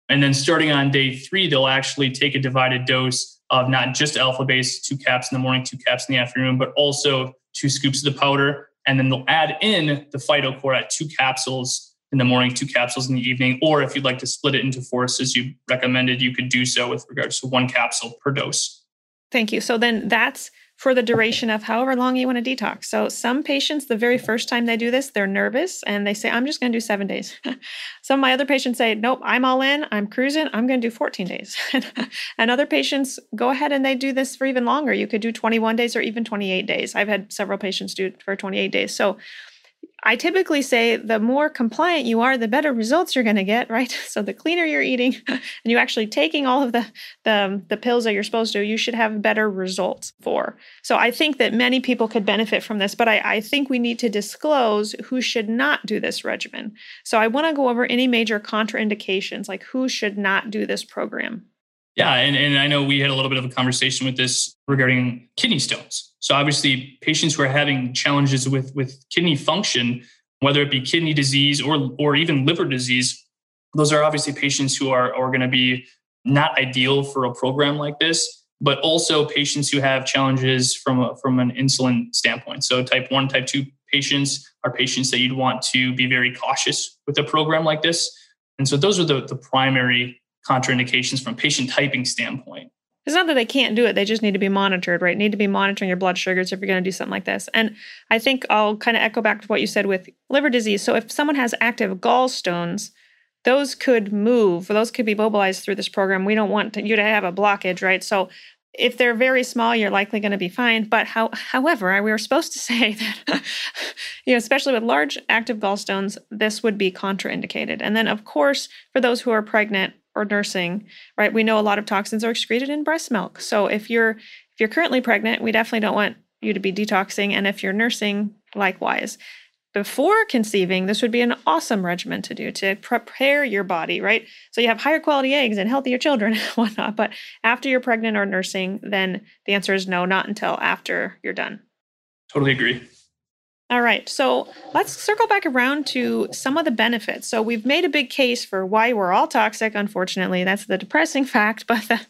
And then starting on day three, they'll actually take a divided dose of not just Alpha Base, two caps in the morning, two caps in the afternoon, but also two scoops of the powder. And then they'll add in the PhytoCore at two capsules in the morning, two capsules in the evening. Or if you'd like to split it into four, as you recommended, you could do so with regards to one capsule per dose. Thank you. So then that's for the duration of however long you want to detox. So some patients, the very first time they do this, they're nervous and they say, I'm just going to do seven days. *laughs* some of my other patients say, Nope, I'm all in, I'm cruising, I'm going to do 14 days. *laughs* and other patients go ahead and they do this for even longer. You could do 21 days or even 28 days. I've had several patients do it for 28 days. So I typically say the more compliant you are, the better results you're going to get, right? *laughs* So the cleaner you're eating *laughs* and you actually taking all of the, the um, the pills that you're supposed to, you should have better results for. So I think that many people could benefit from this, but I, I think we need to disclose who should not do this regimen. So I want to go over any major contraindications, like who should not do this program. Yeah, and, and I know we had a little bit of a conversation with this regarding kidney stones. So obviously, patients who are having challenges with with kidney function, whether it be kidney disease or or even liver disease, those are obviously patients who are are going to be not ideal for a program like this. But also patients who have challenges from a, from an insulin standpoint. So type one, type two patients are patients that you'd want to be very cautious with a program like this. And so those are the, the primary contraindications from patient typing standpoint. It's not that they can't do it, they just need to be monitored, right? Need to be monitoring your blood sugars if you're going to do something like this. And I think I'll kind of echo back to what you said with liver disease. So if someone has active gallstones, those could move, those could be mobilized through this program. We don't want you to have a blockage, right? So if they're very small, you're likely going to be fine. But how, however, we were supposed to *laughs* say that, you know, especially with large active gallstones, this would be contraindicated. And then, of course, for those who are pregnant, or nursing, right? We know a lot of toxins are excreted in breast milk. So if you're if you're currently pregnant, we definitely don't want you to be detoxing and if you're nursing, likewise. Before conceiving, this would be an awesome regimen to do to prepare your body, right? So you have higher quality eggs and healthier children *laughs* and whatnot. But after you're pregnant or nursing, then the answer is no, not until after you're done. Totally agree. All right, so let's circle back around to some of the benefits. So we've made a big case for why we're all toxic. Unfortunately, that's the depressing *laughs* fact. But the,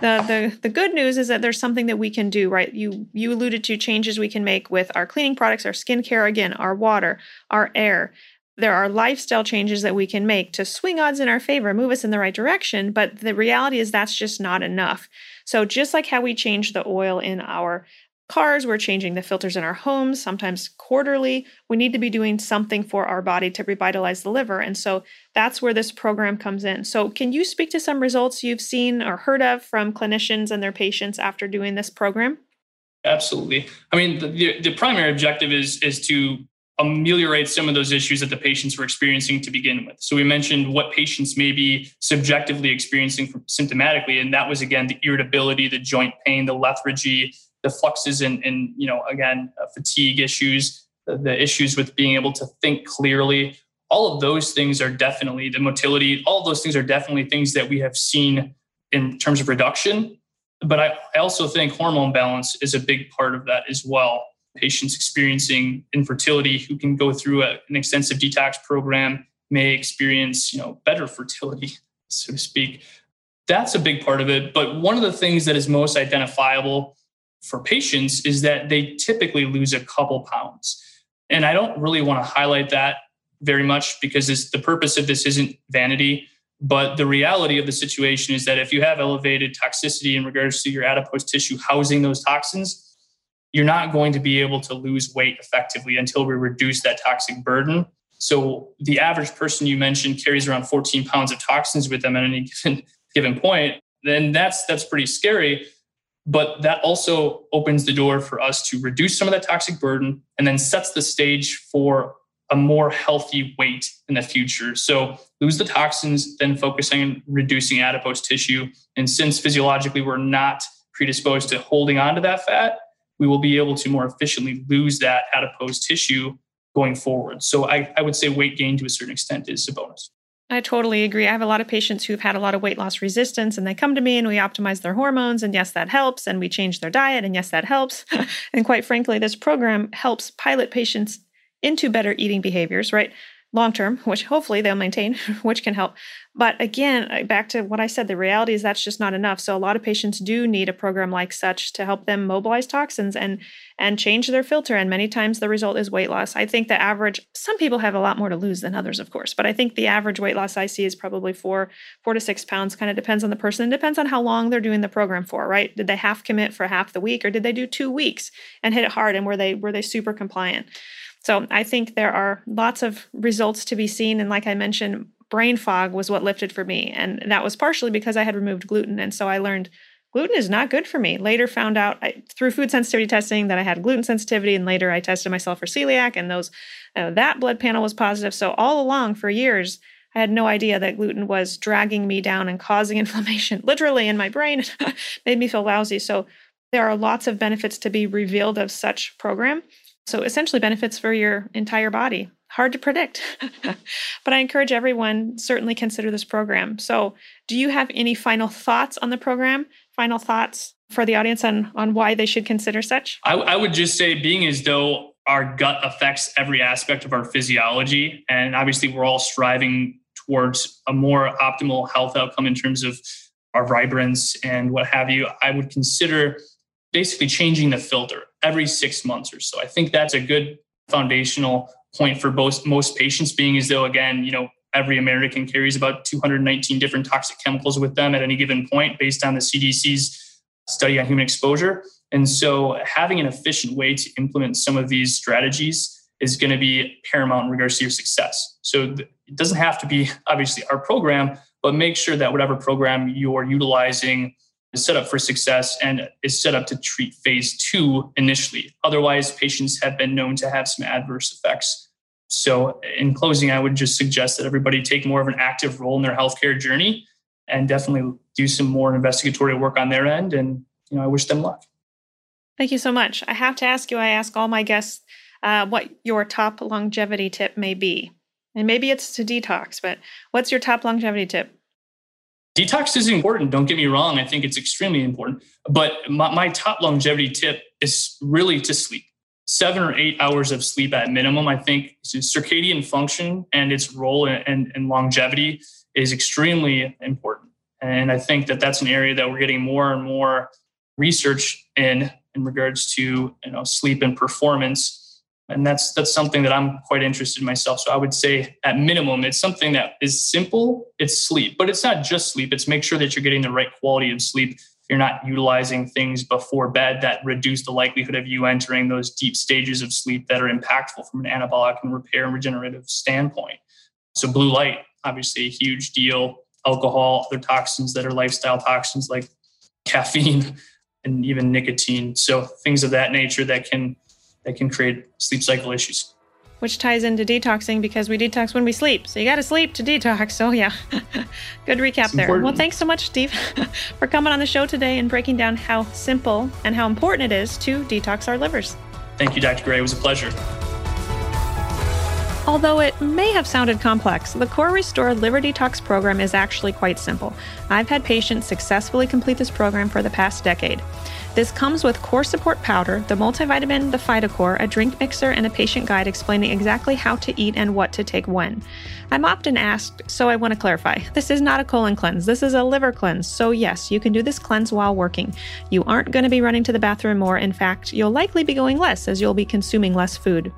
the the the, good news is that there's something that we can do. Right? You you alluded to changes we can make with our cleaning products, our skincare, again, our water, our air. There are lifestyle changes that we can make to swing odds in our favor, move us in the right direction. But the reality is that's just not enough. So just like how we change the oil in our cars, we're changing the filters in our homes, sometimes quarterly. We need to be doing something for our body to revitalize the liver. And so that's where this program comes in. So, can you speak to some results you've seen or heard of from clinicians and their patients after doing this program? Absolutely. I mean, the, the primary objective is, is to ameliorate some of those issues that the patients were experiencing to begin with. So we mentioned what patients may be subjectively experiencing symptomatically, and that was again the irritability, the joint pain, the lethargy, the fluxes and, and you know, again, uh, fatigue issues, the, the issues with being able to think clearly. All of those things are definitely the motility. All of those things are definitely things that we have seen in terms of reduction. But I, I also think hormone balance is a big part of that as well. Patients experiencing infertility who can go through a, an extensive detox program may experience, you know, better fertility, so to speak. That's a big part of it. But one of the things that is most identifiable for patients is that they typically lose a couple pounds. And I don't really want to highlight that very much because the purpose of this isn't vanity. But the reality of the situation is that if you have elevated toxicity in regards to your adipose tissue housing those toxins, you're not going to be able to lose weight effectively until we reduce that toxic burden. So the average person you mentioned carries around 14 pounds of toxins with them at any given, *laughs* given point. Then that's that's pretty scary. But that also opens the door for us to reduce some of that toxic burden and then sets the stage for a more healthy weight in the future. So lose the toxins, then focusing on reducing adipose tissue. And since physiologically we're not predisposed to holding on to that fat, we will be able to more efficiently lose that adipose tissue going forward. So I, I would say weight gain to a certain extent is a bonus. I totally agree. I have a lot of patients who've had a lot of weight loss resistance and they come to me and we optimize their hormones and yes that helps and we change their diet and yes that helps. *laughs* and quite frankly this program helps pilot patients into better eating behaviors, right? Long term, which hopefully they'll maintain, *laughs* which can help. But again, back to what I said, the reality is that's just not enough. So a lot of patients do need a program like such to help them mobilize toxins and and change their filter. And many times the result is weight loss. I think the average, some people have a lot more to lose than others, of course, but I think the average weight loss I see is probably four, four to six pounds. Kind of depends on the person. It depends on how long they're doing the program for, right? Did they half commit for half the week or did they do two weeks and hit it hard and were they were they super compliant? So I think there are lots of results to be seen. And like I mentioned, brain fog was what lifted for me. And that was partially because I had removed gluten. And so I learned gluten is not good for me. Later found out I, through food sensitivity testing that I had gluten sensitivity. And later I tested myself for celiac and those uh, that blood panel was positive. So all along for years, I had no idea that gluten was dragging me down and causing *laughs* inflammation literally in my brain. *laughs* made me feel lousy. So there are lots of benefits to be revealed of such program so essentially benefits for your entire body. Hard to predict. *laughs* but I encourage everyone certainly consider this program. So, do you have any final thoughts on the program? Final thoughts for the audience on on why they should consider such? I, I would just say being as though our gut affects every aspect of our physiology and obviously we're all striving towards a more optimal health outcome in terms of our vibrance and what have you. I would consider basically changing the filter every six months or so. I think that's a good foundational point for most most patients, being as though again, you know, every American carries about 219 different toxic chemicals with them at any given point, based on the CDC's study on human exposure. And so, having an efficient way to implement some of these strategies is going to be paramount in regards to your success. So, it doesn't have to be obviously our program, but make sure that whatever program you're utilizing is set up for success and is set up to treat phase two initially. Otherwise, patients have been known to have some adverse effects. So, in closing, I would just suggest that everybody take more of an active role in their healthcare journey and definitely do some more investigatory work on their end. And, you know, I wish them luck. Thank you so much. I have to ask you, I ask all my guests uh, what your top longevity tip may be. And maybe it's to detox, but what's your top longevity tip? Detox is important. Don't get me wrong. I think it's extremely important. But my, my top longevity tip is really to sleep. Seven or eight hours of sleep at minimum. I think circadian function and its role in, in longevity is extremely important. And I think that that's an area that we're getting more and more research in in regards to you know sleep and performance and that's that's something that i'm quite interested in myself. So i would say at minimum it's something that is simple it's sleep but it's not just sleep. It's make sure that you're getting the right quality of sleep. You're not utilizing things before bed that reduce the likelihood of you entering those deep stages of sleep that are impactful from an anabolic and repair and regenerative standpoint. So blue light obviously a huge deal. Alcohol other toxins that are lifestyle toxins like caffeine *laughs* and even nicotine. So things of that nature that can that can create sleep cycle issues. Which ties into detoxing because we detox when we sleep. So you got to sleep to detox. So, yeah, *laughs* good recap there. Well, thanks so much, Steve, *laughs* for coming on the show today and breaking down how simple and how important it is to detox our livers. Thank you, Dr. Gray. It was a pleasure. Although it may have sounded complex, the Core Restore Liver Detox program is actually quite simple. I've had patients successfully complete this program for the past decade. This comes with core support powder, the multivitamin, the PhytoCore, a drink mixer, and a patient guide explaining exactly how to eat and what to take when. I'm often asked, so I want to clarify. This is not a colon cleanse, this is a liver cleanse. So, yes, you can do this cleanse while working. You aren't going to be running to the bathroom more. In fact, you'll likely be going less as you'll be consuming less food.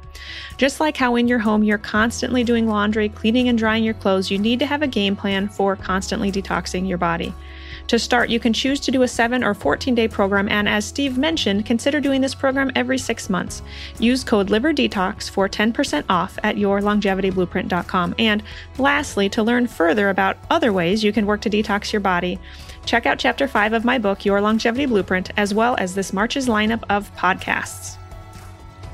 Just like how in your home you're constantly doing laundry, cleaning and drying your clothes, you need to have a game plan for constantly detoxing your body. To start, you can choose to do a 7 or 14 day program, and as Steve mentioned, consider doing this program every six months. Use code LiverDetox for 10% off at yourlongevityblueprint.com. And lastly, to learn further about other ways you can work to detox your body, check out Chapter 5 of my book, Your Longevity Blueprint, as well as this March's lineup of podcasts.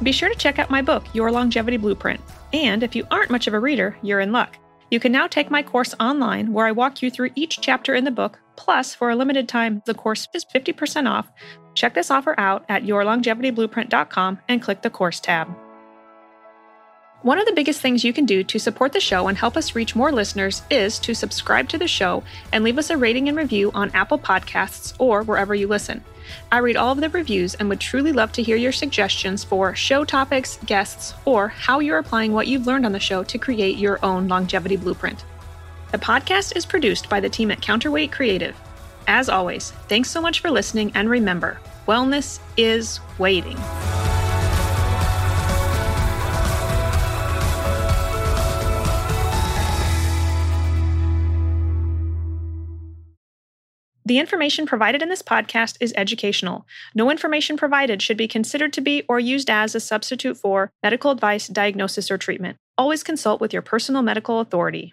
Be sure to check out my book, Your Longevity Blueprint And if you aren't much of a reader, you're in luck. You can now take my course online where I walk you through each chapter in the book. Plus, for a limited time, the course is 50% off. Check this offer out at yourlongevityblueprint.com and click the course tab. One of the biggest things you can do to support the show and help us reach more listeners is to subscribe to the show and leave us a rating and review on Apple Podcasts or wherever you listen. I read all of the reviews and would truly love to hear your suggestions for show topics, guests, or how you're applying what you've learned on the show to create your own longevity blueprint. The podcast is produced by the team at Counterweight Creative. As always, thanks so much for listening, and remember, wellness is waiting. The information provided in this podcast is educational. No information provided should be considered to be or used as a substitute for medical advice, diagnosis, or treatment. Always consult with your personal medical authority.